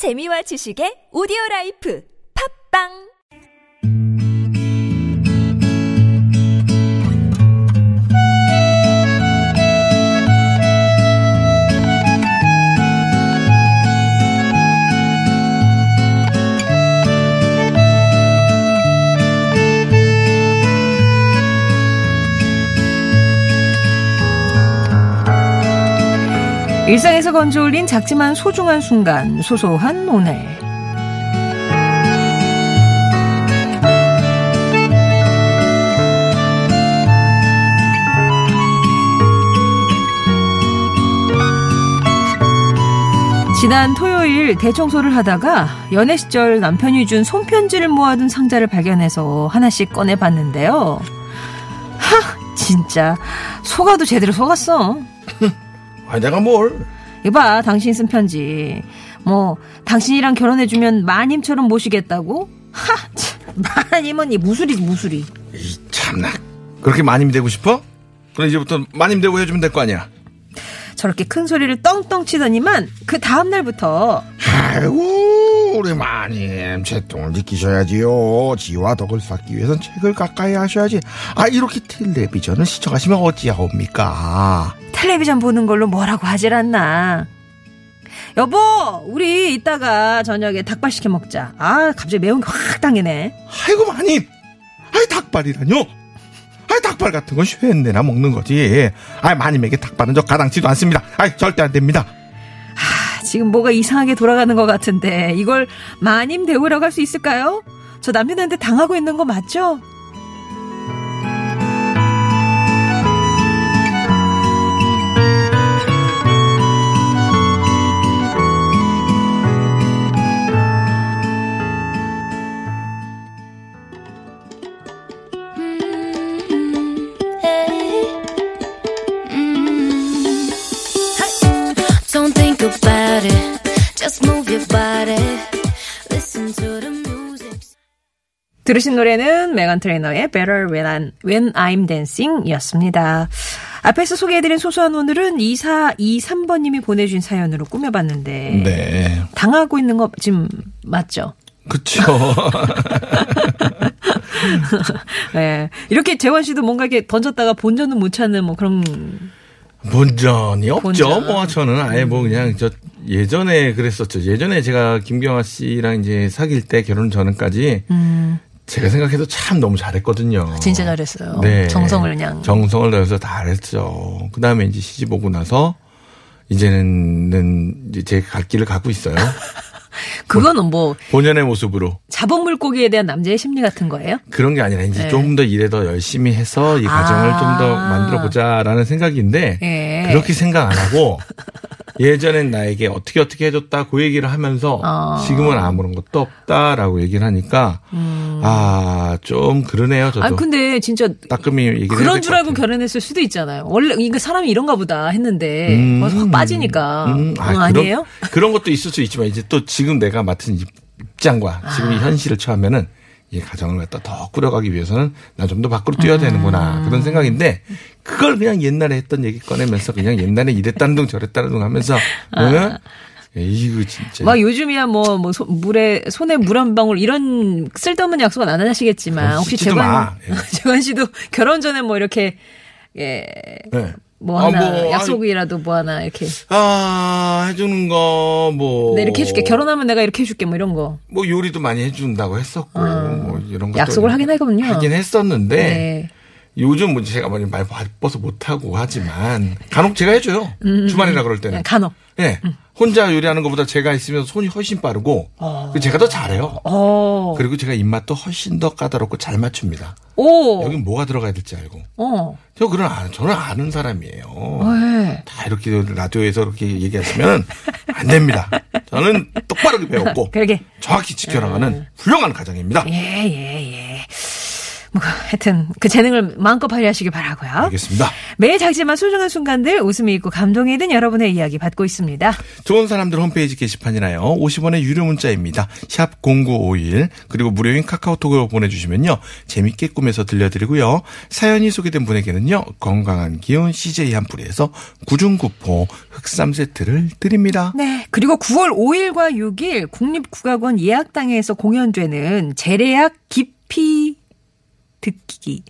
재미와 지식의 오디오 라이프. 팝빵 일상에서 건져 올린 작지만 소중한 순간, 소소한 오늘. 지난 토요일 대청소를 하다가 연애 시절 남편이 준 손편지를 모아둔 상자를 발견해서 하나씩 꺼내봤는데요. 하, 진짜 속아도 제대로 속았어. 아, 내가 뭘? 이봐, 당신 쓴 편지. 뭐, 당신이랑 결혼해주면 마님처럼 모시겠다고? 하, 참, 마님은 이 무술이지, 무술이. 이 참나. 그렇게 마님 되고 싶어? 그럼 이제부터 마님 되고 해주면 될 거 아니야. 저렇게 큰 소리를 떵떵 치더니만, 그 다음 날부터, 아이고, 우리 마님, 채통을 지키셔야지요. 지와 덕을 쌓기 위해선 책을 가까이 하셔야지. 아, 이렇게 텔레비전을 시청하시면 어찌하옵니까? 텔레비전 보는 걸로 뭐라고 하질 않나. 여보, 우리 이따가 저녁에 닭발 시켜 먹자. 아, 갑자기 매운 게확 당기네. 아이고, 마님! 아이, 닭발이라뇨? 아이, 닭발 같은 건 쇠내나 먹는 거지. 아이, 마님에게 닭발은 저 가당치도 않습니다. 아이, 절대 안 됩니다. 아, 지금 뭐가 이상하게 돌아가는 것 같은데, 이걸 마님 대우라고 할 수 있을까요? 저 남편한테 당하고 있는 거 맞죠? About it. Just move your body. Listen to the music. 들으신 노래는 메간 트레이너의 Better When I'm, When I'm Dancing 이었습니다. 앞에서 소개해드린 소소한 오늘은 2423번님이 보내주신 사연으로 꾸며봤는데, 네. 당하고 있는 거 지금 맞죠? 그쵸. 네. 이렇게 재원 씨도 뭔가 이렇게 던졌다가 본전은 못 찾는 뭐 그런, 본전이 없죠. 본전. 뭐 저는 아예 뭐 그냥 저 예전에 그랬었죠. 예전에 제가 김경아 씨랑 이제 사귈 때 결혼 전까지 제가 생각해도 참 너무 잘했거든요. 음. 진짜 잘했어요. 네. 정성을 그냥. 정성을 넣어서 다 했죠. 그 다음에 이제 시집 오고 나서 이제는 이제 제 갈 길을 가고 있어요. 그거는 뭐, 본연의 모습으로. 자본 물고기에 대한 남자의 심리 같은 거예요? 그런 게 아니라 이제 네. 좀더 일에 더 열심히 해서 이 가정을 아. 좀더 만들어 보자라는 생각인데 예. 그렇게 생각 안 하고 예전엔 나에게 어떻게 어떻게 해줬다 그 얘기를 하면서 어. 지금은 아무런 것도 없다라고 얘기를 하니까 아 좀 그러네요 저도 음. 아 근데 진짜 따끔히 얘기를 해야 그런 줄 알고. 결혼했을 수도 있잖아요. 원래 이거 사람이 이런가 보다 했는데 음. 확 빠지니까 음, 그거 그런- 아니에요? 그런 것도 있을 수 있지만 이제 또 지금 내가 맡은 이 입장과 지금 이 아. 현실을 처하면은 이 가정을 갖다 더 꾸려가기 위해서는 나 좀 더 밖으로 뛰어야 음. 되는구나 그런 생각인데 그걸 그냥 옛날에 했던 얘기 꺼내면서 그냥 옛날에 이랬다는 둥 저랬다는 둥 하면서 응? 이거 진짜 막 요즘이야 뭐, 뭐, 소- 물에, 손에 물 한 방울 이런 쓸데없는 약속은 안 하시겠지만, 혹시 재관, 마. 예. 재관 씨도 결혼 전에 뭐 이렇게, 예, 네. 뭐 아, 하나, 뭐, 약속이라도 뭐 하나, 이렇게. 아 해주는 거뭐 내가 이렇게 해줄게. 결혼하면 내가 이렇게 해줄게. 뭐 이런 거. 뭐 요리도 많이 해준다고 했었고 뭐 이런 아. 약속을 하긴 하거든요. 하긴 했었는데 네. 요즘 뭐 제가 많이 많이 바빠서 못하고 하지만 간혹 제가 해줘요. 주말이나 그럴 때는. 음, 간혹. 예. 혼자 요리하는 것보다 제가 있으면 손이 훨씬 빠르고 그리고 제가 더 잘해요. 어. 그리고 제가 입맛도 훨씬 더 까다롭고 잘 맞춥니다. 오. 여기 뭐가 들어가야 될지 알고. 어. 저 그런 아- 저는 아는 사람이에요. 네. 다 이렇게 라디오에서 이렇게 얘기하시면 안 됩니다. 저는 똑바르게 배웠고 그러게. 정확히 지켜나가는 훌륭한 가정입니다. 예, 예, 예. 뭐 하여튼 그 재능을 마음껏 발휘하시기 바라고요. 알겠습니다. 매일 작지만 소중한 순간들 웃음이 있고 감동이 든 여러분의 이야기 받고 있습니다. 좋은 사람들 홈페이지 게시판이나요. 50원의 유료 문자입니다. 샵 0951 그리고 무료인 카카오톡으로 보내주시면요. 재밌게 꾸며서 들려드리고요. 사연이 소개된 분에게는요. 건강한 기운 CJ 한 뿌리에서 구중구포 흑삼 세트를 드립니다. 네. 그리고 9월 5일과 6일 국립국악원 예약당에서 공연되는 재래약 깊이 듣기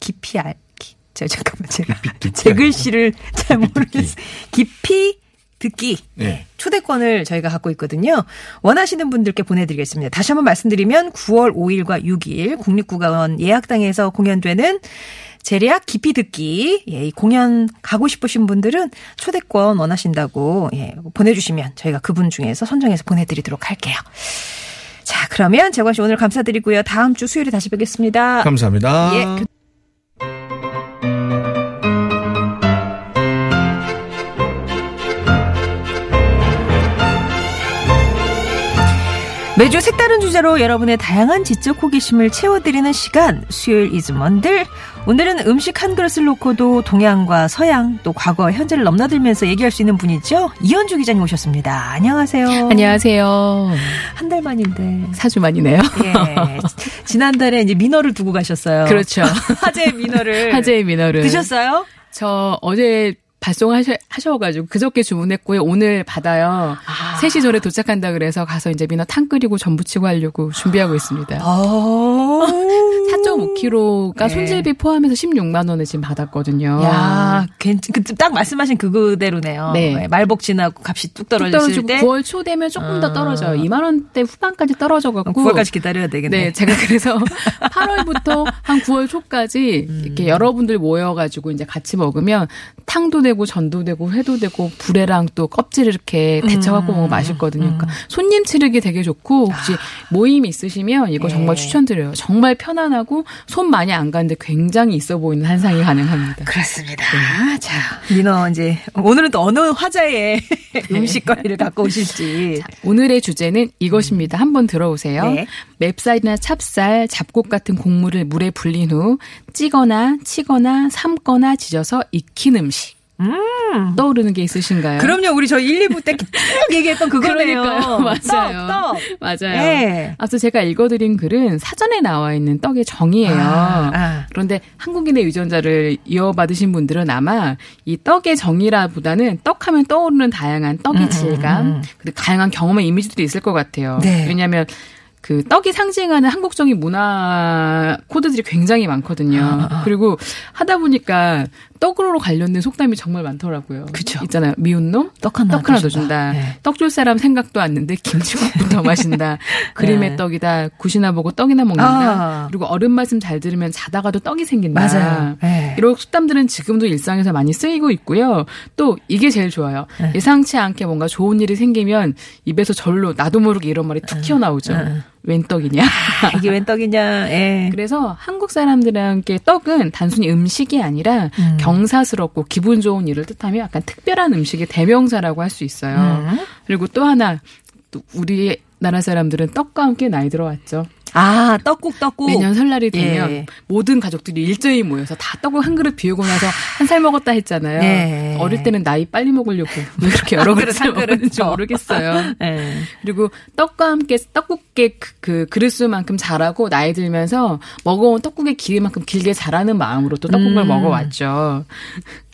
깊이 알기 저 잠깐만 제가 제 글씨를 잘 모르겠어요. 깊이 듣기 네. 초대권을 저희가 갖고 있거든요. 원하시는 분들께 보내드리겠습니다. 다시 한번 말씀드리면 9월 5일과 6일 국립국악원 예약당에서 공연되는 재래약 깊이 듣기 예, 이 공연 가고 싶으신 분들은 초대권 원하신다고 예, 보내주시면 저희가 그분 중에서 선정해서 보내드리도록 할게요. 자 그러면 재관 씨 오늘 감사드리고요. 다음 주 수요일에 다시 뵙겠습니다. 감사합니다. 예, 그- 매주 색다른 주제로 여러분의 다양한 지적 호기심을 채워드리는 시간 수요일 이즈먼들 오늘은 음식 한 그릇을 놓고도 동양과 서양 또 과거 현재를 넘나들면서 얘기할 수 있는 분이죠 이현주 기자님 오셨습니다 안녕하세요 안녕하세요. 한 달 만인데 사주 만이네요. 예 지난달에 이제 민어를 두고 가셨어요 그렇죠. 화제의 민어를 화제의 민어를. 드셨어요? 저 어제 발송하셔가지고 그저께 주문했고요. 오늘 받아요. 아. 3시 전에 도착한다 그래서 가서 이제 민어 탕 끓이고 전 부치고 하려고 준비하고 있습니다. 어. 4.5kg가 네. 손질비 포함해서 16만 원에 지금 받았거든요. 야, 괜찮, 그, 딱 말씀하신 그대로네요. 네. 말복 지나고 값이 뚝뚝 떨어졌을 떨어지고 때. 9월 초 되면 조금 더 아. 떨어져요. 2만 원대 후반까지 떨어져 갖고 9월까지 기다려야 되겠네. 네, 제가 그래서 8월부터 한 9월 초까지 음. 이렇게 여러분들 모여 가지고 이제 같이 먹으면 탕도 되고 전도 되고 회도 되고 불에랑 또 껍질을 이렇게 데쳐 갖고 음. 먹으면 맛있거든요. 그러니까 손님 치르기 되게 좋고 혹시 모임 있으시면 이거 정말 아. 네. 추천드려요. 정말 편안하고 손 많이 안 가는데 굉장히 있어 보이는 한상이 가능합니다. 그렇습니다. 자, 민어 이제 오늘은 또 어느 화자의 음식거리를 갖고 오실지. 오늘의 주제는 이것입니다. 한번 들어오세요. 네. 맵쌀이나 찹쌀, 잡곡 같은 곡물을 물에 불린 후 찌거나 치거나 삶거나 지져서 익힌 음식. 떠오르는 게 있으신가요? 음. 그럼요, 우리 저 1, 2부 때쭉 얘기했던 그거네요. 맞아요. 떡, 떡. 맞아요. 네. 앞서 제가 읽어드린 글은 사전에 나와 있는 떡의 정의예요. 아, 아. 그런데 한국인의 유전자를 이어받으신 분들은 아마 이 떡의 정의라보다는 떡하면 떠오르는 다양한 떡의 질감, 그리고 다양한 경험의 이미지들이 있을 것 같아요. 네. 왜냐하면 그 떡이 상징하는 한국적인 문화 코드들이 굉장히 많거든요. 아, 그리고 하다 보니까 떡으로 관련된 속담이 정말 많더라고요. 그쵸. 있잖아요. 미운 놈? 떡 하나 떡 하나 더더 준다. 네. 떡줄 사람 생각도 안 는데 김치국부터 마신다. 그림의 네. 떡이다. 굿이나 보고 떡이나 먹는다. 아. 그리고 어른 말씀 잘 들으면 자다가도 떡이 생긴다. 맞아요. 네. 이런 속담들은 지금도 일상에서 많이 쓰이고 있고요. 또 이게 제일 좋아요. 네. 예상치 않게 뭔가 좋은 일이 생기면 입에서 절로 나도 모르게 이런 말이 툭 튀어나오죠. 네. 웬 떡이냐? 아, 이게 웬 떡이냐, 예. 그래서 한국 사람들에게 떡은 단순히 음식이 아니라 음. 경사스럽고 기분 좋은 일을 뜻하며 약간 특별한 음식의 대명사라고 할 수 있어요. 음. 그리고 또 하나 또 우리 나라 사람들은 떡과 함께 나이 들어왔죠. 아, 떡국, 떡국. 매년 설날이 되면 예. 모든 가족들이 일제히 모여서 다 떡을 한 그릇 비우고 나서 한 살 먹었다 했잖아요. 예. 어릴 때는 나이 빨리 먹으려고 왜 이렇게 여러 그릇, 그릇을 먹었는지 더. 모르겠어요. 예. 그리고 떡과 함께 떡국의 그, 그 그릇수만큼 자라고 나이 들면서 먹어온 떡국의 길이만큼 길게 자라는 마음으로 또 떡국을 음. 먹어왔죠.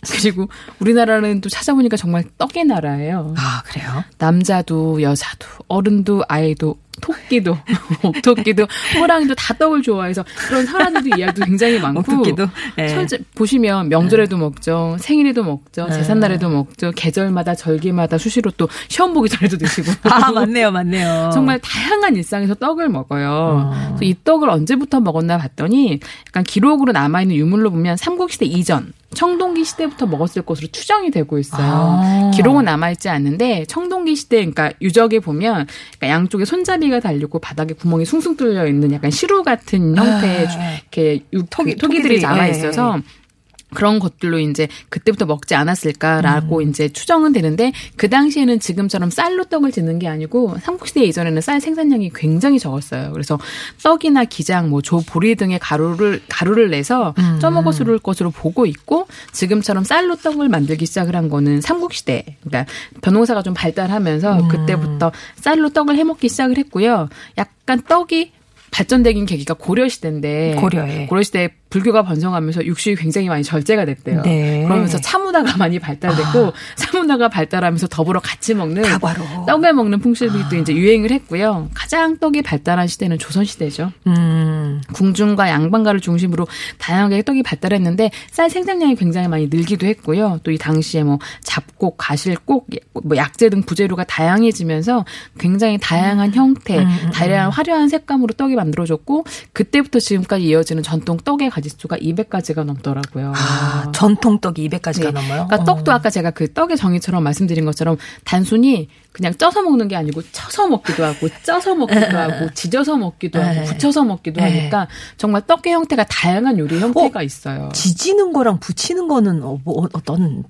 그리고 우리나라는 또 찾아보니까 정말 떡의 나라예요. 아, 그래요? 남자도 여자도 어른도 아이도 토끼도 옥토끼도 호랑이도 다 떡을 좋아해서 그런 사람들도 이야기도 굉장히 많고 옥토끼도? 예. 설제 보시면 명절에도 먹죠 생일에도 먹죠 예. 제삿날에도 먹죠 계절마다 절기마다 수시로 또 시험 보기 전에도 드시고 아, 맞네요, 맞네요. 정말 다양한 일상에서 떡을 먹어요. 어. 이 떡을 언제부터 먹었나 봤더니 약간 기록으로 남아있는 유물로 보면 삼국시대 이전, 청동기 시대부터 먹었을 것으로 추정이 되고 있어요. 아. 기록은 남아있지 않는데 청동기 시대, 그러니까 유적에 보면 그러니까 양쪽에 손잡이가 달리고 바닥에 구멍이 숭숭 뚫려 있는 약간 시루 같은 형태의 아. 이렇게 육- 토기, 토기- 토기들이 남아 예. 있어서 그런 것들로 이제 그때부터 먹지 않았을까라고 음. 이제 추정은 되는데 그 당시에는 지금처럼 쌀로 떡을 짓는 게 아니고 삼국시대 이전에는 쌀 생산량이 굉장히 적었어요. 그래서 떡이나 기장, 뭐 조, 보리 등의 가루를 가루를 내서 음. 쪄먹었을 것으로 보고 있고 지금처럼 쌀로 떡을 만들기 시작을 한 거는 삼국시대. 그러니까 변호사가 좀 발달하면서 음. 그때부터 쌀로 떡을 해먹기 시작을 했고요. 약간 떡이 발전되긴 계기가 고려 시대인데 고려에. 고려 시대에 불교가 번성하면서 육식이 굉장히 많이 절제가 됐대요. 네. 아. 그러면서 차문화가 많이 발달됐고 차문화가 발달하면서 더불어 같이 먹는 다과로. 떡을 먹는 풍습이 아. 또 이제 유행을 했고요. 가장 떡이 발달한 시대는 조선 시대죠. 음. 궁중과 양반가를 중심으로 다양하게 떡이 발달했는데 쌀 생산량이 굉장히 많이 늘기도 했고요. 또 이 당시에 뭐 잡곡, 가실곡, 뭐 약재 등 부재료가 다양해지면서 굉장히 다양한 음. 형태, 다양한 화려한 색감으로 떡이 만들어졌고 그때부터 지금까지 이어지는 전통 떡의 가 짓수가 200가지가 넘더라고요. 아, 전통 떡이 200가지가 네. 넘어요? 그러니까 떡도 어. 아까 제가 그 떡의 정의처럼 말씀드린 것처럼 단순히 그냥 쪄서 먹는 게 아니고 쳐서 먹기도 하고 쪄서 먹기도 하고 지져서 먹기도 하고 네. 부쳐서 먹기도 네. 하니까 정말 떡의 형태가 다양한 요리 형태가 있어요. 지지는 거랑 붙이는 거는 어, 뭐, 어떤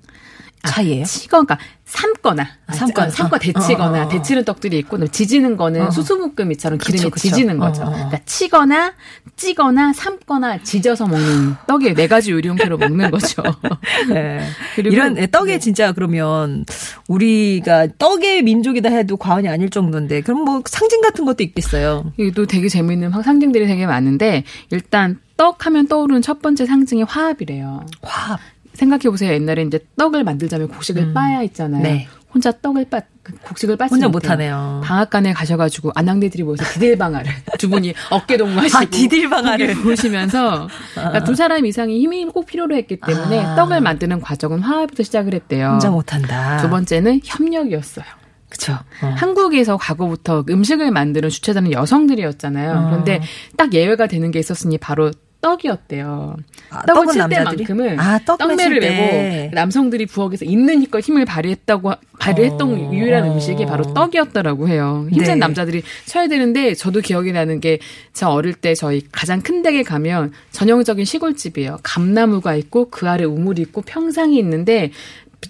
차이예요? 치거, 그러니까 삶거나, 삶거나, 짜- 삶거 데치거나, 어, 어, 어. 데치는 떡들이 있고, 지지는 거는 어. 수수묶음이처럼 기름이 그쵸. 지지는 거죠. 어, 어, 어. 그러니까 치거나, 찌거나, 삶거나, 지져서 먹는 떡이 네 가지 요리 형태로 먹는 거죠. 네. 그리고 이런 예, 떡에 네. 진짜 그러면 우리가 떡의 민족이다 해도 과언이 아닐 정도인데 그럼 뭐 상징 같은 것도 있겠어요. 이것도 되게 재미있는 상징들이 되게 많은데, 일단 떡 하면 떠오르는 첫 번째 상징이 화합이래요. 화합. 생각해 보세요. 옛날에 이제 떡을 만들자면 곡식을 빻아야 있잖아요. 네. 혼자 떡을 빻, 그 곡식을 빻지 혼자. 못하네요. 방앗간에 가셔가지고 아낙네들이 모여서 디딜방아를 두 분이 어깨 동무하시고 아, 디딜방아를. 보시면서 그러니까 두 사람 이상이 힘이 꼭 필요로 했기 때문에 아. 떡을 만드는 과정은 화합부터 시작을 했대요. 혼자 못한다. 두 번째는 협력이었어요. 그쵸. 어. 한국에서 과거부터 음식을 만드는 주체자는 여성들이었잖아요. 어. 그런데 딱 예외가 되는 게 있었으니 바로 떡이었대요. 아, 떡을 칠? 때만큼은 아, 떡 떡매를. 메고 남성들이 부엌에서 있는 힘껏 힘을 발휘했다고 발휘했던 어. 유일한 음식이 바로 떡이었더라고요. 힘센 네. 남자들이 쳐야 되는데 저도 기억이 나는 게 저 어릴 때 저희 가장 큰 댁에 가면 전형적인 시골집이에요. 감나무가 있고 그 아래 우물이 있고 평상이 있는데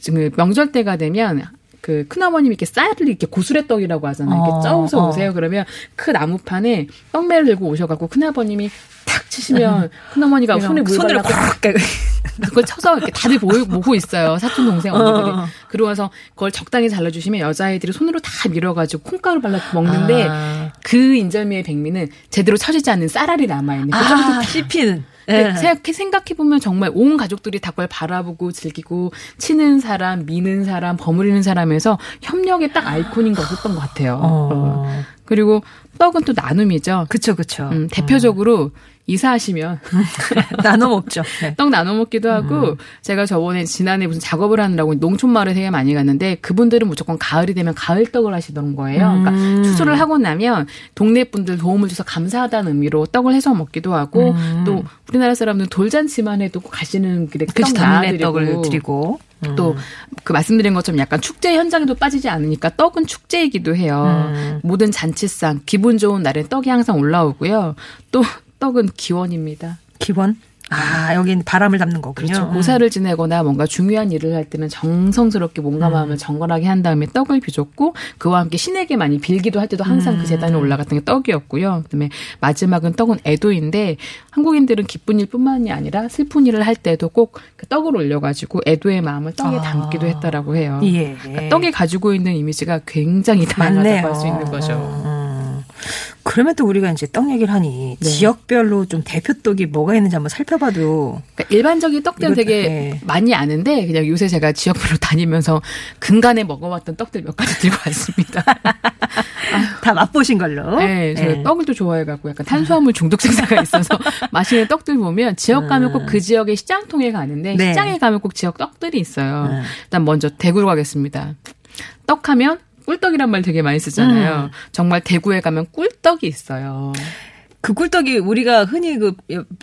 그 명절 때가 되면 그 큰어머님이 이렇게 쌀을 이렇게 고수레 떡이라고 하잖아요. 이렇게 어, 쪄서 어. 오세요. 그러면 그 나무판에 떡매를 들고 오셔갖고 큰아버님이 탁 치시면 큰어머니가 손에 물 손을 깨- 그걸 쳐서 이렇게 다들 보고, 있어요. 사촌 동생 언니들이. 어. 그러고 나서 그걸 적당히 잘라주시면 여자아이들이 손으로 다 밀어가지고 콩가루 발라서 먹는데 아. 그 인절미의 백미는 제대로 쳐지지 않는 쌀알이 남아있는 그 아, 씹히는. 예. 생각해 보면 정말 온 가족들이 다 그걸 바라보고 즐기고 치는 사람, 미는 사람, 버무리는 사람에서 협력의 딱 아이콘인 거였던 것 같아요. 어. 그리고 떡은 또 나눔이죠. 그쵸, 그쵸. 음, 대표적으로 이사하시면 나눠 먹죠. 네. 떡 나눠 먹기도 하고 제가 저번에 지난해 무슨 작업을 하느라고 농촌 마을에 되게 많이 갔는데 그분들은 무조건 가을이 되면 가을 떡을 하시던 거예요. 그러니까 추수를 하고 나면 동네 분들 도움을 줘서 감사하다는 의미로 떡을 해서 먹기도 하고 또 우리나라 사람들은 돌잔치만 해도 꼭 가시는 길에 떡 그치, 나눠드리고 떡을 드리고. 음. 또그 말씀드린 것처럼 약간 축제 현장에도 빠지지 않으니까 떡은 축제이기도 해요. 음. 모든 잔치상 기분 좋은 날엔 떡이 항상 올라오고요. 또 떡은 기원입니다. 기원? 아, 여긴 바람을 담는 거군요. 그렇죠. 고사를 지내거나 뭔가 중요한 일을 할 때는 정성스럽게 몸과 마음을 정건하게 한 다음에 떡을 빚었고 그와 함께 신에게 많이 빌기도 할 때도 항상 그 재단에 올라갔던 게 떡이었고요. 그다음에 마지막은 떡은 애도인데 한국인들은 기쁜 일뿐만이 아니라 슬픈 일을 할 때도 꼭 그 떡을 올려가지고 애도의 마음을 떡에 아. 담기도 했다라고 해요. 예. 그러니까 떡이 가지고 있는 이미지가 굉장히. 다양하다고 할 수 있는 거죠. 음. 그러면 또 우리가 이제 떡 얘기를 하니 네. 지역별로 좀 대표 떡이 뭐가 있는지 한번 살펴봐도 그러니까 일반적인 떡들은 되게 네. 많이 아는데 그냥 요새 제가 지역별로 다니면서 근간에 먹어봤던 떡들 몇 가지 들고 왔습니다. 다 맛보신 걸로. 네, 제가 네. 떡을 또 좋아해갖고 약간 탄수화물 중독 생사가 있어서 맛있는 떡들 보면 지역 가면 꼭 그 지역의 시장통에 가는데 네. 시장에 가면 꼭 지역 떡들이 있어요. 네. 일단 먼저 대구로 가겠습니다. 떡하면 꿀떡이란 말 되게 많이 쓰잖아요. 음. 정말 대구에 가면 꿀떡이 있어요. 그 꿀떡이 우리가 흔히 그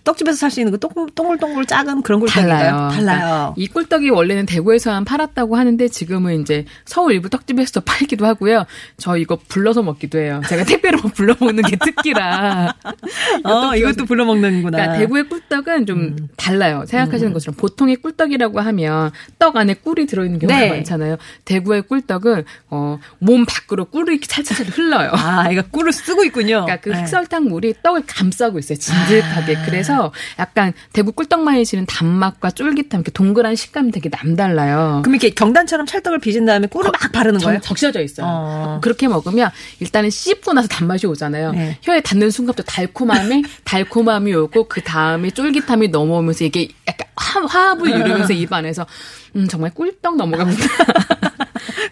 떡집에서 살 수 있는 그 동- 동글 동글 작은 그런 꿀떡인가요? 달라요. 달라요. 그러니까 이 꿀떡이 원래는 대구에서만 팔았다고 하는데 지금은 이제 서울 일부 떡집에서도 팔기도 하고요. 저 이거 불러서 먹기도 해요. 제가 택배로 불러 먹는 게 특기라. 어, 이것도 불러 먹는구나. 그러니까 대구의 꿀떡은 좀 달라요. 생각하시는 것처럼 보통의 꿀떡이라고 하면 떡 안에 꿀이 들어있는 경우가 네. 많잖아요. 대구의 꿀떡은 어, 몸 밖으로 꿀이 이렇게 찰찰 흘러요. 아, 이거 꿀을 쓰고 있군요. 그러니까 그 네. 흑설탕 물이 떡을 감싸고 있어요. 진득하게. 아. 그래서 약간 대구 꿀떡만이 지는 단맛과 쫄깃함, 이렇게 동그란 식감이 되게 남달라요. 그럼 이렇게 경단처럼 찰떡을 빚은 다음에 꿀을 막 바르는 적- 거예요? 적셔져 있어요. 어. 그렇게 먹으면 일단은 씹고 나서 단맛이 오잖아요. 네. 혀에 닿는 순간부터 달콤함이 달콤함이 오고 그 다음에 쫄깃함이 넘어오면서 이게 약간 화, 화합을 이루면서 입 안에서 음 정말 꿀떡 넘어갑니다.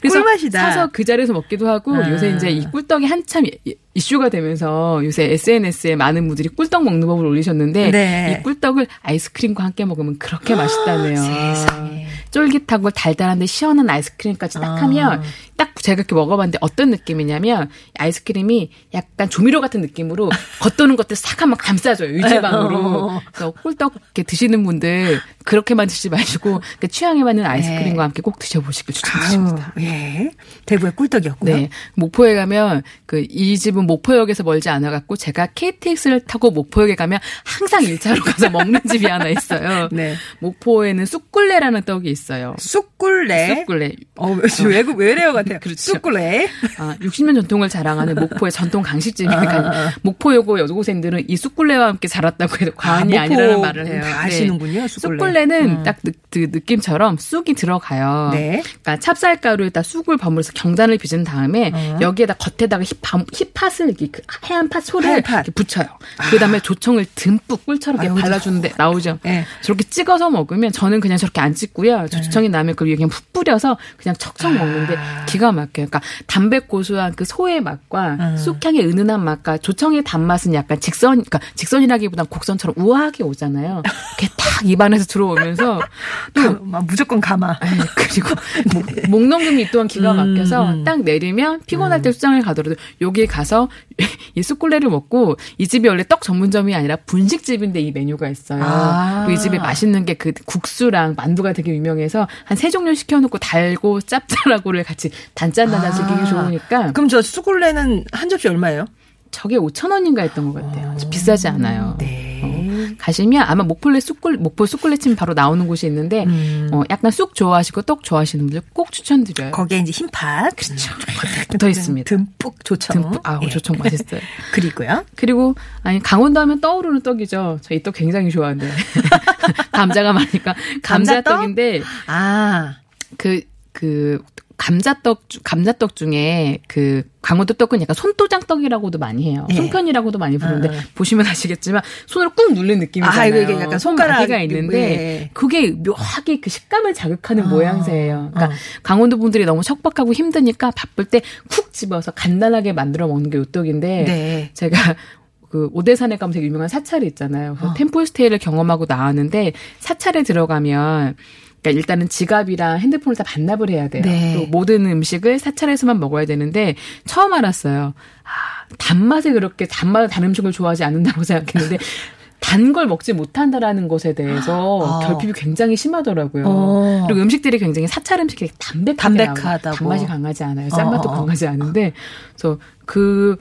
그래서 꿀맛이다. 사서 그 자리에서 먹기도 하고 아. 요새 이제 이 꿀떡이 한참 이- 이슈가 되면서 요새 SNS에 많은 분들이 꿀떡 먹는 법을 올리셨는데 네. 이 꿀떡을 아이스크림과 함께 먹으면 그렇게 맛있다네요. 세상에. 쫄깃하고 달달한데 시원한 아이스크림까지 딱 아. 하면 딱 제가 이렇게 먹어봤는데 어떤 느낌이냐면 아이스크림이 약간 조미료 같은 느낌으로 겉도는 것들 싹 한번 감싸줘요 유지방으로. 그래서 꿀떡 이렇게 드시는 분들 그렇게만 드시지 마시고 그 취향에 맞는 아이스크림과 함께 꼭 드셔보시길 추천드립니다. 아유, 예. 대구의 꿀떡이었고요. 네. 목포에 가면 그 이 집은 목포역에서 멀지 않아 갖고 제가 KTX를 타고 목포역에 가면 항상 1차로 가서 먹는 집이 하나 있어요. 네. 목포에는 쑥꿀레라는 떡이 있어요. 쑥꿀레. 쑥꿀레. 어, 외국 외래어 같아요. 그렇죠. 쑥꿀레. 아, 60년 전통을 자랑하는 목포의 전통 아, 강식집이니까 목포 요고 여고생들은 이 쑥꿀레와 함께 자랐다고 해도 과언이 아, 아, 목포 니라는 말을 해요. 다 아시는군요, 쑥꿀레. 쑥꿀레는 음. 딱 느, 그 느낌처럼 쑥이 들어가요. 네. 그러니까 찹쌀가루에다 쑥을 버무려서 경단을 빚은 다음에 여기에다 겉에다가 힙, 힙팥을 이렇게 그 하얀 팥 소를 하얀 팥. 이렇게 붙여요. 그다음에 조청을 듬뿍 꿀처럼 이렇게 발라주는데 나오죠. 네. 저렇게 찍어서 먹으면 저는 그냥 저렇게 안 찍고요. 조청이 나면 그걸 그냥 푹 뿌려서 그냥 척척 먹는데 기가 막혀요. 그러니까 담백 고소한 그 소의 맛과 쑥향의 은은한 맛과 조청의 단맛은 약간 직선, 그러니까 직선이라기보단 곡선처럼 우아하게 오잖아요. 이렇게 딱 입안에서 들어오면서 가- 막 무조건 가마. 아이, 그리고 목, 목 넘김이 이 또한 기가 막혀서 딱 내리면 피곤할 때 수장을 가더라도 여기 가서 이 쑥꿀레를 먹고 이 집이 원래 떡 전문점이 아니라 분식집인데 이 메뉴가 있어요. 아. 이 집에 맛있는 게 그 국수랑 만두가 되게 유명해서 한 세 종류 시켜놓고 달고 짭짤하고를 같이 단짠단짠 즐기기 좋으니까 그럼 저 쑥꿀레는 한 접시 얼마예요? 저게 5천 원인가 했던 것 같아요. 비싸지 않아요. 네. 어, 가시면 아마 목포레 쑥꿀 목포 쑥꿀레 치면 바로 나오는 곳이 있는데 어, 약간 쑥 좋아하시고 떡 좋아하시는 분들 꼭 추천드려요. 거기에 이제 흰팥. 그렇죠. 붙어 있습니다. 듬뿍 조청. 듬뿍 아우 예. 조청 맛있어요. 그리고요. 그리고 아니 강원도 하면 떠오르는 떡이죠. 저 이 떡 굉장히 좋아하는데 감자가 많으니까 감자떡? 감자떡인데 아. 그 그 감자떡 주- 감자떡 중에 그 강원도 떡은 약간 손도장 떡이라고도 많이 해요. 예. 손편이라고도 많이 부르는데 아. 보시면 아시겠지만 손으로 꾹 누른 느낌이잖아요. 아, 이게 약간 손가락, 손가락가 있는데 예. 그게 묘하게 그 식감을 자극하는 모양새예요. 그러니까 어. 강원도 분들이 너무 척박하고 힘드니까 바쁠 때 쿡 집어서 간단하게 만들어 먹는 게 요떡인데 네. 제가 그 오대산에 가면 되게 유명한 사찰이 있잖아요. 어. 그래서 템플스테이를 경험하고 나왔는데 사찰에 들어가면 그러니까 일단은 지갑이랑 핸드폰을 다 반납을 해야 돼요. 네. 또 모든 음식을 사찰에서만 먹어야 되는데 처음 알았어요. 아, 단맛에 그렇게 단맛을 단 음식을 좋아하지 않는다고 생각했는데 단걸 먹지 못한다라는 것에 대해서 아. 결핍이 굉장히 심하더라고요. 어. 그리고 음식들이 굉장히 사찰 음식이 담백하게 담백하다고. 단맛이 강하지 않아요. 짠맛도 어, 어. 강하지 않은데 그래서 그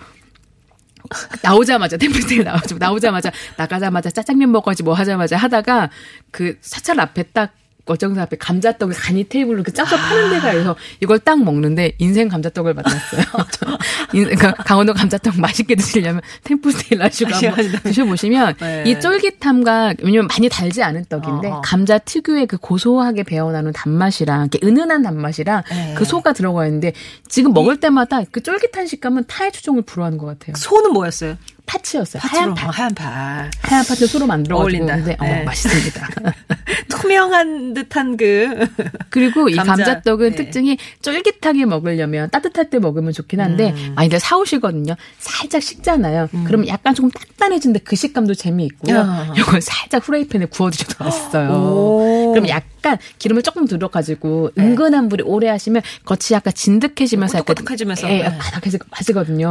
나오자마자 템플스테이 나오자 나오자마자 나가자마자 짜장면 먹어야지 뭐 하자마자 하다가 그 사찰 앞에 딱 어정사 앞에 감자떡을 간이 테이블로 그 짜서 파는 데가 있어서 이걸 딱 먹는데 인생 감자떡을 만났어요. 인- 그러니까 강원도 감자떡 맛있게 드시려면 템플스테이 라슈가 한번 드셔보시면 네. 이 쫄깃함과 왜냐면 많이 달지 않은 떡인데 어, 어. 감자 특유의 그 고소하게 배어나는 단맛이랑 이렇게 은은한 단맛이랑 네. 그 소가 들어가 있는데 지금 먹을 때마다 그 쫄깃한 식감은 타의 추종을 불허하는 것 같아요. 소는 뭐였어요? 파츠였어요. 하얀 팥. 하얀 팥. 하얀 파츠 소로 만들어 가지고 어울린다. 근데 어, 네. 맛있습니다. 투명한 듯한 그. 그리고 이 감자. 감자 떡은 네. 특징이 쫄깃하게 먹으려면 따뜻할 때 먹으면 좋긴 한데 음. 많이들 사오시거든요. 살짝 식잖아요. 그러면 약간 조금 단단해진데 그 식감도 재미있고요. 야. 이건 살짝 후라이팬에 구워 드셔도 맛있어요. 오. 그럼 약간 기름을 조금 들어가지고 은근한 불에 오래 하시면 겉이 약간 진득해지면서 약간 꼬득꼬득해지면서. 예, 네.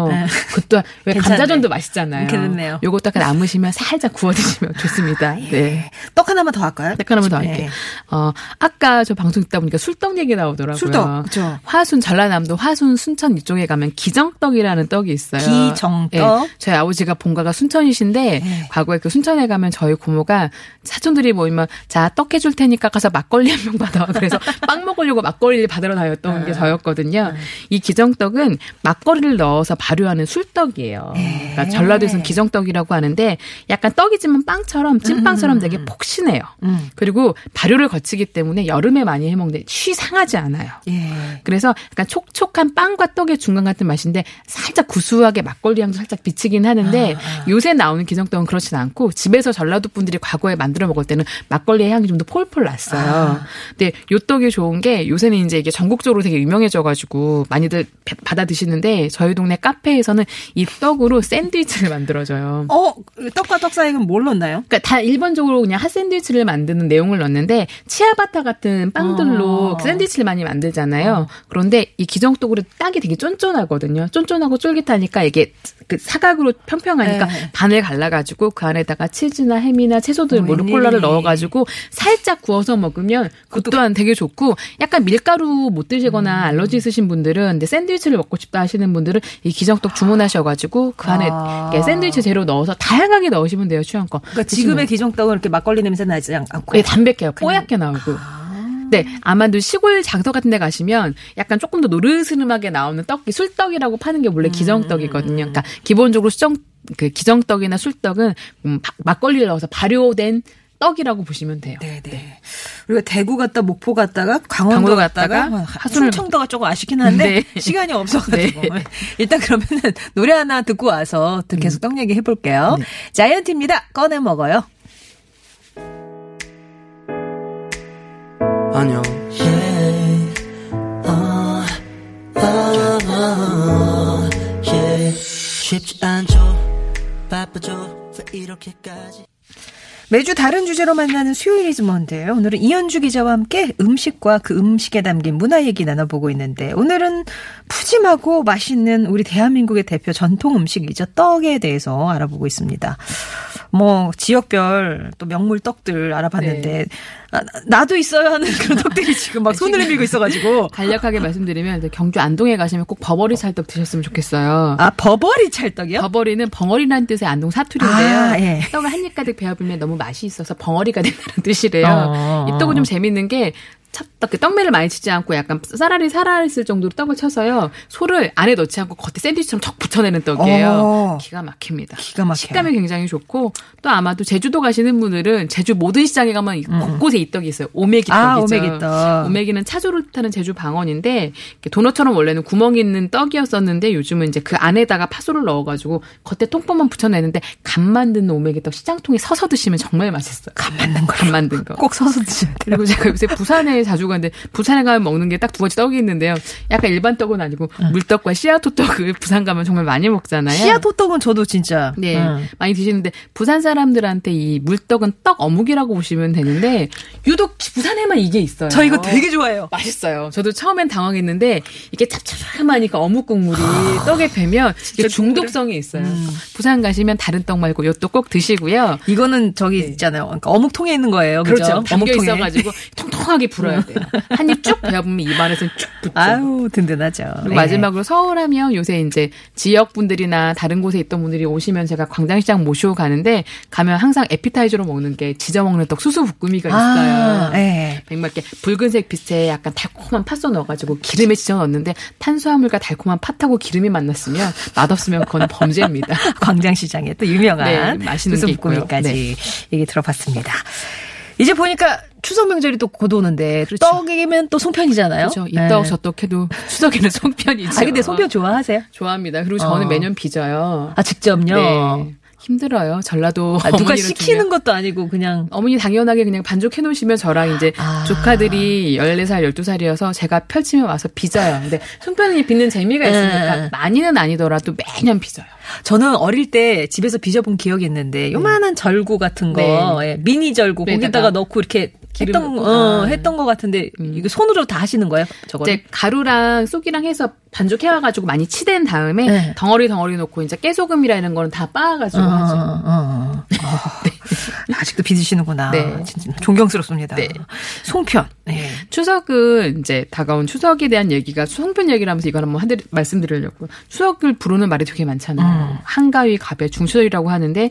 네. 그것도 왜. 감자전도 맛있잖아요. 괜찮네요. 요것도 약간 남으시면 살짝 구워 드시면 좋습니다. 네. 떡 하나만 더 할까요? 딱 하나만 더 네. 할게요. 어, 아까 저 방송 듣다 보니까 술떡 얘기 나오더라고요. 술떡, 그쵸. 화순, 전라남도 화순, 순천 이쪽에 가면 기정떡이라는 떡이 있어요. 기정떡? 예, 저희 아버지가 본가가 순천이신데 네. 과거에 그 순천에 가면 저희 고모가 사촌들이 모이면 자, 떡 해줄 테니까 가서 막걸리 한 병 받아. 그래서 빵 먹으려고 막걸리를 받으러 다녔던 네. 게 저였거든요. 이 기정떡은 막걸리를 넣어서 발효하는 술떡이에요. 네. 그러니까 전라 도에서는 기정떡이라고 하는데 약간 떡이지만 빵처럼 찐빵처럼 되게 폭신해요. 음. 그리고 발효를 거치기 때문에 여름에 많이 해먹는데 쉬 상하지 않아요. 예. 그래서 약간 촉촉한 빵과 떡의 중간 같은 맛인데 살짝 구수하게 막걸리 향도 살짝 비치긴 하는데 아, 요새 나오는 기정떡은 그렇진 않고 집에서 전라도 분들이 과거에 만들어 먹을 때는 막걸리의 향이 좀 더 폴폴 났어요. 아. 근데 요 떡이 좋은 게 요새는 이제 이게 전국적으로 되게 유명해져가지고 많이들 배- 받아 드시는데 저희 동네 카페에서는 이 떡으로 샌드위치 를 만들어줘요. 어, 떡과 떡 사이는 뭘 넣나요? 그러니까 다 일반적으로 그냥 핫 샌드위치를 만드는 내용을 넣는데 치아바타 같은 빵들로 어. 그 샌드위치를 많이 만들잖아요. 그런데 이 기정떡으로 떡이 되게 쫀쫀하거든요. 쫀쫀하고 쫄깃하니까 이게 그 사각으로 평평하니까 네. 반을 갈라가지고 그 안에다가 치즈나 햄이나 채소들 어, 모르콜라를. 넣어가지고 살짝 구워서 먹으면 그 또한 되게 좋고 약간 밀가루 못 드시거나 음. 알러지 있으신 분들은 근데 샌드위치를 먹고 싶다 하시는 분들은 이 기정떡 주문하셔가지고 그 안에 아. 이렇게 샌드위치 재료 넣어서 다양하게 넣으시면 돼요 취향껏. 그러니까 지금의 기정떡은 이렇게 막걸리 냄새 나지 않- 않고. 예, 담백해요. 뽀얗게 나오고. 네, 아마도 시골 장터 같은 데 가시면 약간 조금 더 노르스름하게 나오는 떡이 술떡이라고 파는 게 원래 기정떡이거든요. 그러니까 기본적으로 수정, 그 기정떡이나 술떡은 음, 바- 막걸리를 넣어서 발효된 떡이라고 보시면 돼요. 네, 네. 우리가 대구 갔다 목포 갔다가 강원도, 강원도 갔다가, 갔다가 하순을 충청도가 조금 아쉽긴 한데 네. 시간이 없어가지고 네. 일단 그러면은 노래 하나 듣고 와서 또 계속 떡 얘기 해볼게요. 자이언티입니다. 꺼내 먹어요. 안녕. 쉽지 않죠. 바쁘죠. 왜 이렇게까지. 매주 다른 주제로 만나는 수요일이즈 먼데요. 오늘은 이현주 기자와 함께 음식과 그 음식에 담긴 문화 얘기 나눠보고 있는데 오늘은 푸짐하고 맛있는 우리 대한민국의 대표 전통 음식이죠. 떡에 대해서 알아보고 있습니다. 뭐 지역별 또 명물 떡들 알아봤는데 아, 나도 있어야 하는 그런 떡들이 지금 막 손을 밀고 있어가지고 간략하게 말씀드리면 경주 안동에 가시면 꼭 버버리 찰떡 드셨으면 좋겠어요. 아 버버리 찰떡이요? 버버리는 벙어리라는 뜻의 안동 사투리인데요. 아, 예. 떡을 한 입 가득 베어불면 너무 맛이 있어서 벙어리가 된다는 뜻이래요. 어. 이 떡은 좀 재밌는 게 찹떡, 그 떡매를 많이 치지 않고 약간 쌀알이 살아있을 정도로 떡을 쳐서요. 소를 안에 넣지 않고 겉에 샌드위치처럼 척 붙여내는 떡이에요. 어. 기가 막힙니다. 기가 막혀요. 식감이 굉장히 좋고 또 아마도 제주도 가시는 분들은 제주 모든 시장에 가면 이 곳곳에 이 떡이 있어요. 오메기 떡이죠. 아, 오메기 떡. 오메기는 차조를 뜻하는 제주 방언인데 도넛처럼 원래는 구멍이 있는 떡이었었는데 요즘은 이제 그 안에다가 파소를 넣어가지고 겉에 통포만 붙여내는데 간 만든 오메기 떡 시장통에 서서 드시면 정말 맛있어요. 간 만든 거. 간 만든 거. 꼭 서서 드셔야 돼요. 그리고 제가 요새 부산에 자주 가는데 부산에 가면 먹는 게 딱 두 가지 떡이 있는데요. 약간 일반 떡은 아니고 물떡과 씨앗토 떡을 부산 가면 정말 많이 먹잖아요. 씨앗 호떡은 저도 진짜 네, 음. 많이 드시는데 부산 사람들한테 이 물떡은 떡 어묵이라고 보시면 되는데 유독 부산에만 이게 있어요. 저 이거 되게 좋아해요. 맛있어요. 저도 처음엔 당황했는데 이게 짭짤하니까 어묵 국물이 떡에 배면 이게 중독성이 있어요. 부산 가시면 다른 떡 말고 요 떡 꼭 드시고요. 이거는 저기 있잖아요. 그러니까 어묵통에 있는 거예요. 그죠? 그렇죠. 담겨 어묵통에. 있어가지고 통통하게 불어 야 돼요. 한 입쭉 배워보면 입안에서 쭉 붙죠. 아유 든든하죠. 그리고 네. 마지막으로 서울하면 요새 이제 지역 분들이나 다른 곳에 있던 분들이 오시면 제가 광장시장 모시고 가는데 가면 항상 에피타이저로 먹는 게 지져 먹는 떡 수수 볶음이가 있어요. 아, 네. 정말 이렇게 붉은색 빛에 약간 달콤한 팥소 넣어가지고 기름에 지져 넣었는데 탄수화물과 달콤한 팥하고 기름이 만났으면 맛없으면 그건 범죄입니다. 광장시장에 또 유명한 네, 맛있는 게 있고요. 수수부꾸미까지 얘기 들어봤습니다. 이제 보니까 추석 명절이 또 곧 오는데 떡이면 또 송편이잖아요. 그렇죠. 네. 이떡 저떡 해도 추석에는 송편이죠. 아 근데 송편 좋아하세요? 좋아합니다. 그리고 저는 어. 매년 빚어요. 아 직접요? 네. 힘들어요. 전라도 아, 누가 시키는 두면. 것도 아니고 그냥 어머니 당연하게 그냥 반죽해 놓으시면 저랑 이제 아. 조카들이 14살, 12살이어서 제가 펼치면 와서 빚어요. 근데 손편이 빚는 재미가 있으니까 네. 많이는 아니더라도 매년 빚어요. 저는 어릴 때 집에서 빚어본 기억이 있는데 요만한 절구 같은 거 네. 예, 미니 절구 그에다가 거기다가 넣고 이렇게 기름 했던. 어, 아. 했던 것 같은데 이거 손으로 다 하시는 거예요? 저거. 이제 가루랑 쑥이랑 해서 반죽해 와가지고 많이 치댄 다음에 네. 덩어리 덩어리 놓고 이제 깨소금이라는 거는 다 빻아가지고 어, 하죠. 어, 어. 아직도 빚으시는구나. 네. 진짜 존경스럽습니다. 네. 송편. 네. 추석은 이제 다가온 추석에 대한 얘기가 송편 얘기를 하면서 이걸 한번 하드- 말씀드리려고 추석을 부르는 말이 되게 많잖아요. 음. 한가위, 가배, 중추절이라고 하는데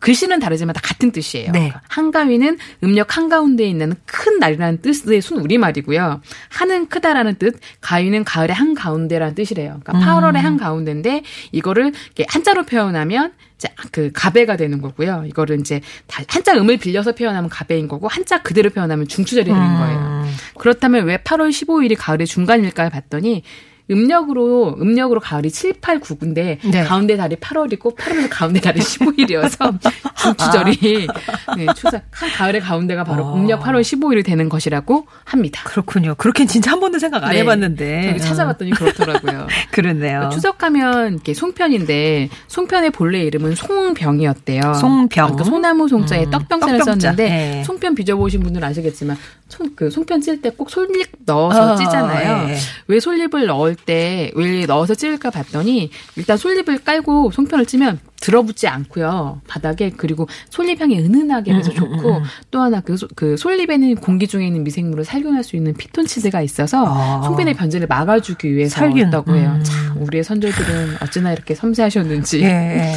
글씨는 다르지만 다 같은 뜻이에요. 네. 그러니까 한가위는 음력 한가운데에 있는 큰 날이라는 뜻의 순 우리말이고요. 한은 크다라는 뜻, 가위는 가을의 한가운데라는 뜻이래요. 그러니까 음. 8월의 한가운데인데 이거를 이렇게 한자로 표현하면 이제 그 가배가 되는 거고요. 이거를 이제 다 한자 음을 빌려서 표현하면 가배인 거고 한자 그대로 표현하면 중추절이 되는 거예요. 그렇다면 왜 8월 15일이 가을의 중간일까요? 봤더니 음력으로 음력으로 가을이 7, 8, 9인데 네. 가운데 달이 8월이고 8월 가운데 달이 15일이어서 중추절이 네, 추석 한 가을의 가운데가 바로 음력 8월 15일이 되는 것이라고 합니다. 그렇군요. 그렇게는 진짜 한 번도 생각 안 네. 해봤는데. 저기 찾아봤더니 그렇더라고요. 그렇네요. 추석하면 이렇게 송편인데 송편의 본래 이름은 송병이었대요. 송병. 그러니까 소나무 송자에 음, 떡병자를 떡병자. 썼는데 네. 송편 빚어보신 분들은 아시겠지만 송, 그 송편 찔 때 꼭 솔잎 넣어서 아, 찌잖아요. 예. 왜 솔잎을 넣을 때 왜 넣어서 찔까 봤더니 일단 솔잎을 깔고 송편을 찌면 들어붙지 않고요. 바닥에 그리고 솔잎 향이 은은하게 음, 해서 좋고 또 하나 그, 소- 그 솔잎에는 공기 중에 있는 미생물을 살균할 수 있는 피톤치드가 있어서 아. 송편의 변질을 막아주기 위해서 살균. 했다고 해요. 음. 참 우리의 선조들은 어찌나 이렇게 섬세하셨는지. 예.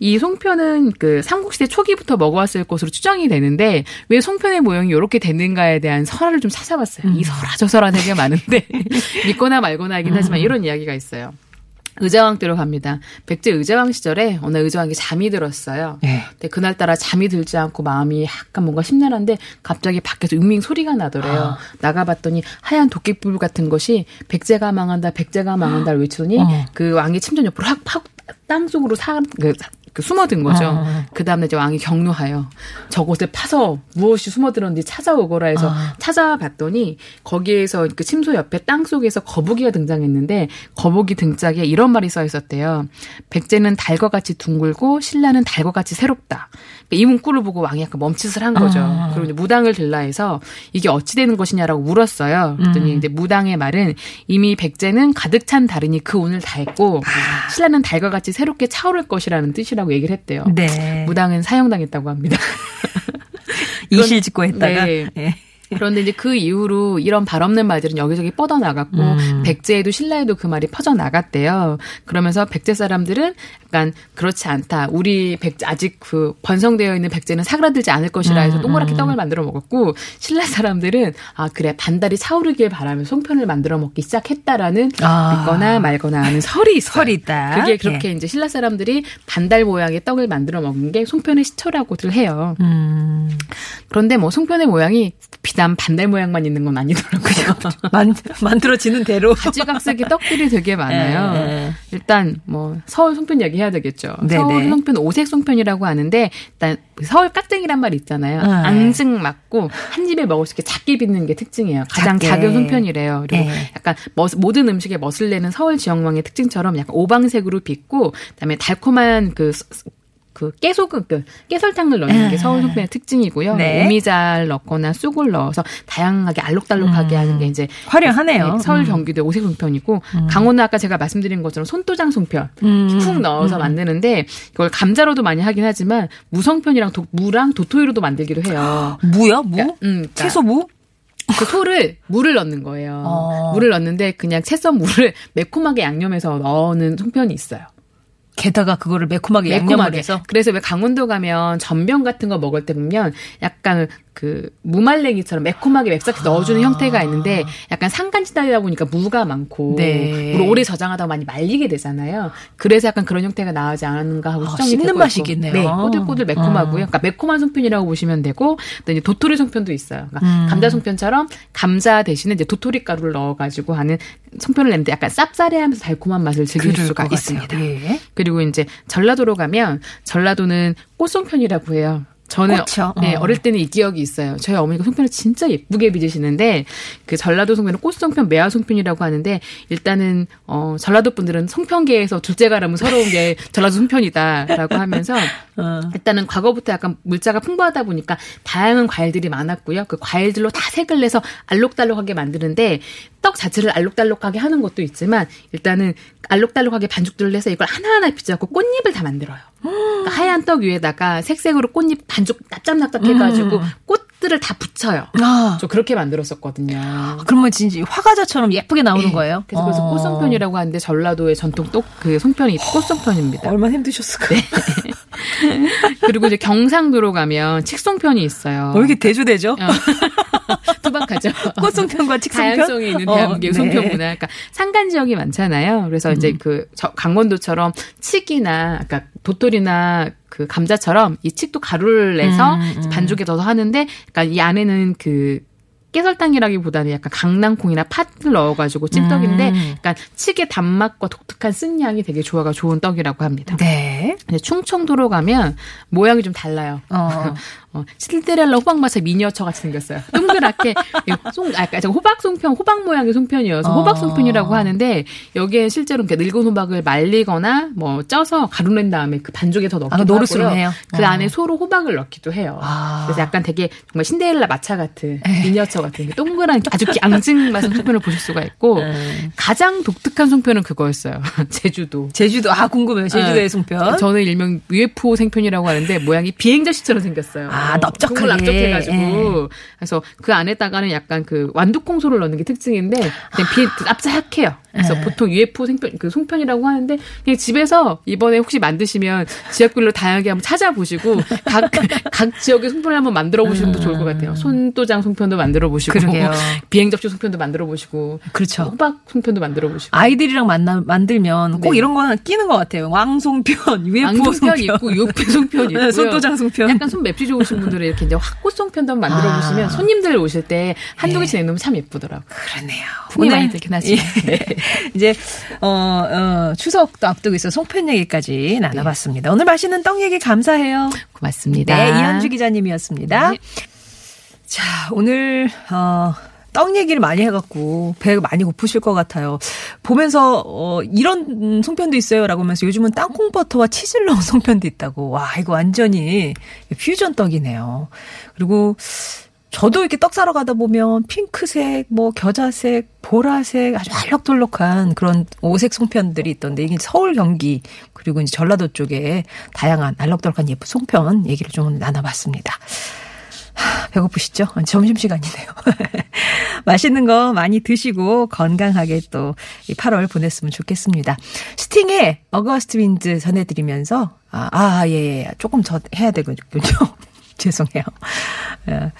이 송편은 그 삼국시대 초기부터 먹어왔을 것으로 추정이 되는데 왜 송편의 모양이 이렇게 되는가에 대한 설화를 좀 찾아봤어요. 이 설화 저 설화 되게 많은데 믿거나 말거나 하긴 하지만 이런 이야기가 있어요. 의자왕 때로 갑니다. 백제 의자왕 시절에 어느 의자왕이 잠이 들었어요. 예. 근데 그날따라 잠이 들지 않고 마음이 약간 뭔가 심란한데 갑자기 밖에서 윙윙 소리가 나더래요. 나가봤더니 하얀 도끼불 같은 것이 백제가 망한다, 백제가 망한다를 외치더니 어. 그 왕이 침전 옆으로 확, 확 땅속으로 사, 그, 그 숨어든 거죠. 어. 그 다음에 이제 왕이 경로하여 저곳에 파서 무엇이 숨어들었는지 찾아오거라 해서 아. 찾아봤더니 거기에서 그 침소 옆에 땅 속에서 거북이가 등장했는데 거북이 등짝에 이런 말이 써 있었대요. 백제는 달과 같이 둥글고 신라는 달과 같이 새롭다. 그러니까 이 문구를 보고 왕이 약간 멈칫을 한 거죠. 아. 그리고 이제 무당을 들라 해서 이게 어찌 되는 것이냐라고 물었어요. 음. 그랬더니 이제 무당의 말은 이미 백제는 가득 찬 달이니 그 운을 다했고 아. 신라는 달과 같이 새롭게 차오를 것이라는 뜻이라고 얘기를 했대요. 네. 무당은 사형당했다고 합니다. 이실 짓고 했다가. 네. 예. 그런데 이제 그 이후로 이런 발 없는 말들은 여기저기 뻗어나갔고 음. 백제에도 신라에도 그 말이 퍼져나갔대요. 그러면서 백제 사람들은 약간 그렇지 않다. 우리 백제 아직 그 번성되어 있는 백제는 사그라들지 않을 것이라 해서 음, 동그랗게 떡을 만들어 먹었고 신라 사람들은 아 그래 반달이 차오르길 바라며 송편을 만들어 먹기 시작했다라는 아. 믿거나 말거나 하는 설이 있어요. 설이 있다. 그게 그렇게 이제 신라 사람들이 반달 모양의 떡을 만들어 먹은 게 송편의 시초라고들 해요. 음. 그런데 뭐 송편의 모양이 비단 반달 모양만 있는 건 아니더라고요. 만, 만들어지는 대로. 가지각색의 떡들이 되게 많아요. 예, 예. 일단 뭐 서울 송편 얘기 해야 되겠죠. 네네. 서울 송편 오색 송편이라고 하는데 일단 서울 깍쟁이란 말 있잖아요. 네. 앙증 맞고 한 입에 먹을 수 있게 작게 빚는 게 특징이에요. 가장 작게. 작은 송편이래요. 그리고 예. 약간 멋- 모든 음식에 멋을 내는 서울 지역망의 특징처럼 약간 오방색으로 빚고 그다음에 달콤한 그 그 깨소금, 그 깨설탕을 넣는 게 서울 송편의 특징이고요. 아. 네. 오미잘 넣거나 쑥을 넣어서 다양하게 알록달록하게 하는 게 이제 화려하네요. 네, 서울 음. 경기도 오색 송편이고 강원은 아까 제가 말씀드린 것처럼 손도장 송편 음. 쿡 넣어서 만드는데 이걸 감자로도 많이 하긴 하지만 무성편이랑 도, 무랑 도토리로도 만들기도 해요. 무요? 무? 그러니까, 음, 그러니까 채소 무? 그 소를 물을 넣는 거예요. 어. 물을 넣는데 그냥 채썬 물을 매콤하게 양념해서 넣는 송편이 있어요. 게다가 그거를 매콤하게 양념을 매콤하게. 해서. 그래서 왜 강원도 가면 전병 같은 거 먹을 때 보면 약간 그 무말랭이처럼 매콤하게 맵싹 넣어주는 형태가 있는데 약간 산간지대다 보니까 무가 많고 네. 물을 오래 저장하다 많이 말리게 되잖아요. 그래서 약간 그런 형태가 나오지 않았는가 하고 아, 추정이 씹는 되고 맛이 있고. 있겠네요. 네, 꼬들꼬들 매콤하고요. 그러니까 매콤한 송편이라고 보시면 되고 또 이제 도토리 송편도 있어요. 그러니까 음. 감자 송편처럼 감자 대신에 이제 도토리 가루를 넣어가지고 하는 송편을 냈는데 약간 쌉싸래하면서 달콤한 맛을 즐길 수가. 있습니다. 예. 그리고 이제 전라도로 가면 전라도는 꽃송편이라고 해요. 저는 꽃이요? 네, 어. 어릴 때는 이 기억이 있어요. 저희 어머니가 송편을 진짜 예쁘게 빚으시는데 그 전라도 송편은 꽃송편, 매화 송편이라고 하는데 일단은 어 전라도 분들은 송편계에서 둘째가라면 서러운 게 전라도 송편이다라고 하면서 어. 일단은 과거부터 약간 물자가 풍부하다 보니까 다양한 과일들이 많았고요. 그 과일들로 다 색을 내서 알록달록하게 만드는데 떡 자체를 알록달록하게 하는 것도 있지만 일단은 알록달록하게 반죽들을 내서 이걸 하나하나 빚어갖고 꽃잎을 다 만들어요. 그러니까 하얀 떡 위에다가 색색으로 꽃잎 반죽 납작납작 해가지고 꽃 들을 다 붙여요. 아, 저 그렇게 만들었었거든요. 그러면 진짜 화과자처럼 예쁘게 나오는 거예요? 그래서, 그래서 어. 꽃송편이라고 하는데 전라도의 전통 떡그 송편이 꽃송편입니다. 얼마나 힘드셨을까요? 그리고 이제 경상도로 가면 칡송편이 있어요. 왜 이렇게 대조되죠? 어. 투박하죠. 꽃송편과 칡송편? 다양성이 있는 어, 대한민국의 네. 송편 문화. 그러니까 산간 지역이 많잖아요. 그래서 이제 그 저- 강원도처럼 칡이나 아까 도토리나 그 감자처럼 이 칡도 가루를 내서 음, 반죽에 넣어서 하는데 그러니까 이 안에는 그 깨설탕이라기보다는 약간 강낭콩이나 팥을 넣어가지고 찐떡인데, 음. 약간 칡의 단맛과 독특한 쓴향이 되게 조화가 좋은 떡이라고 합니다. 네. 충청도로 가면 모양이 좀 달라요. 어. 어, 신데렐라 호박마차 미니어처 같이 생겼어요. 동그랗게 이 송, 아까 저 호박 송편, 호박 모양의 송편이어서 어. 호박 송편이라고 하는데 여기에 실제로 이렇게 늙은 호박을 말리거나 뭐 쪄서 가루 낸 다음에 그 반죽에 더 넣기도 아, 노릇으로. 해요? 그 어. 안에 소로 호박을 넣기도 해요. 아. 그래서 약간 되게 정말 신데렐라 마차 같은 미니어처 같은 게 동그란 아주 앙증맞은 송편을 보실 수가 있고 네. 가장 독특한 송편은 그거였어요. 제주도. 제주도, 아, 궁금해요. 제주도의 네. 송편. 저는 일명 UFO 송편이라고 하는데 모양이 비행접시처럼 생겼어요. 아, 넓적하게. 납작해가지고 예. 그래서 그 안에다가는 약간 그 완두콩소를 넣는 게 특징인데 그냥 비 납작해요. 그래서 예. 보통 UFO 생편 그 송편이라고 하는데 그냥 집에서 이번에 혹시 만드시면 지역별로 다양하게 한번 찾아보시고 각 각 지역의 송편을 한번 만들어 보시는 것도 좋을 것 같아요. 손도장 송편도 만들어 보시고 음. 비행접시 송편도 만들어 보시고 그렇죠. 호박 송편도 만들어 보시고 아이들이랑 만나, 만들면 꼭 네. 이런 거 하나 끼는 것 같아요. 왕송편, UFO 앙송편 송편. 있고 UFO 송편. 네, 손도장 송편. 약간 손 맵시 좋으신 분들은 이렇게 이제 송편도 한번 만들어 보시면 아. 손님들 오실 때 한두 네. 개씩 내놓으면 참 예쁘더라고요. 그러네요. 품이 많이 들긴 하지만. 예. 이제 어, 어, 추석도 앞두고 있어 송편 얘기까지 나눠봤습니다. 오늘 맛있는 떡 얘기 감사해요. 고맙습니다. 네, 이현주 기자님이었습니다. 네. 자, 오늘 어, 떡 얘기를 많이 해갖고 배가 많이 고프실 것 같아요. 보면서 어, 이런 음, 송편도 있어요라고 하면서 요즘은 땅콩 버터와 치즈를 넣은 송편도 있다고. 와, 이거 완전히 퓨전 떡이네요. 그리고 저도 이렇게 떡 사러 가다 보면 핑크색, 뭐 겨자색, 보라색 아주 알록달록한 그런 오색 송편들이 있던데 이게 서울 경기 그리고 이제 전라도 쪽에 다양한 알록달록한 예쁜 송편 얘기를 좀 나눠봤습니다. 하, 배고프시죠? 점심시간이네요. 맛있는 거 많이 드시고 건강하게 또이 8월 보냈으면 좋겠습니다. 스팅의 어거스트 윈즈 전해드리면서 아, 아, 예, 예. 조금 더 해야 되군요. 죄송해요. 예,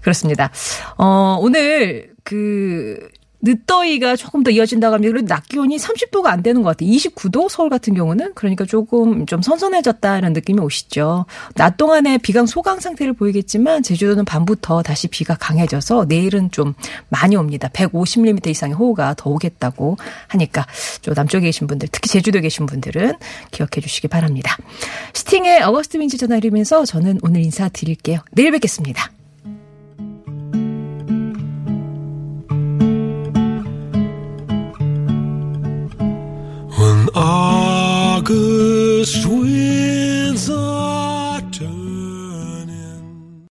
그렇습니다. 어, 오늘 그 늦더위가 조금 더 이어진다고 합니다. 그래도 낮 기온이 30도가 안 되는 것 같아요. 29도 서울 같은 경우는 그러니까 조금 좀 선선해졌다는 느낌이 오시죠. 낮 동안에 비강 소강 상태를 보이겠지만 제주도는 밤부터 다시 비가 강해져서 내일은 좀 많이 옵니다. 150mm 이상의 호우가 더 오겠다고 하니까 좀 남쪽에 계신 분들 특히 제주도에 계신 분들은 기억해 주시기 바랍니다. 스팅의 어거스트 윈즈 전화 드리면서 저는 오늘 인사드릴게요. 내일 뵙겠습니다. August winds